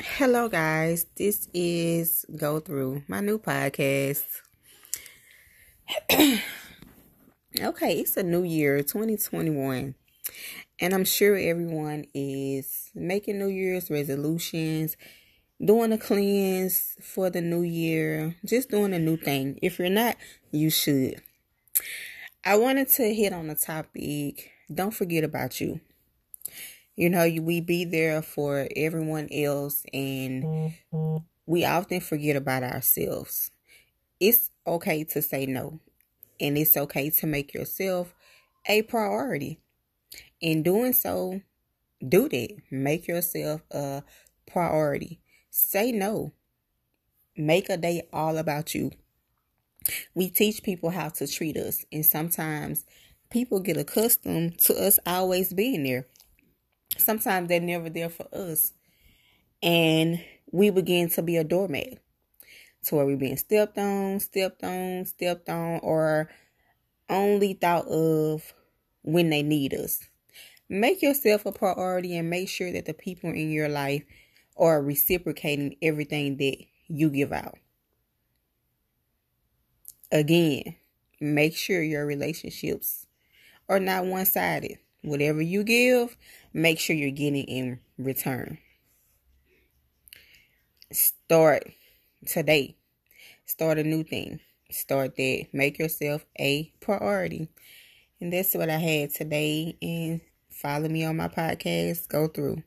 Hello, guys. This is Go Through, my new podcast. okay, it's a new year, 2021. And I'm sure everyone is making New Year's resolutions, doing a cleanse for the new year, just doing a new thing. If you're not, you should. I wanted to hit on the topic don't forget about you you know, we be there for everyone else and mm-hmm. we often forget about ourselves. It's okay to say no, and it's okay to make yourself a priority. In doing so, do that. Make yourself a priority. Say no. Make a day all about you. We teach people how to treat us, and sometimes people get accustomed to us always being there sometimes they're never there for us. And we begin to be a doormat to where we're being stepped on, stepped on, stepped on, or only thought of when they need us. Make yourself a priority and make sure that the people in your life are reciprocating everything that you give out. Again, make sure your relationships are not one sided. Whatever you give, make sure you're getting in return. Start today. Start a new thing. Start that. Make yourself a priority. And that's what I had today. And follow me on my podcast. Go through.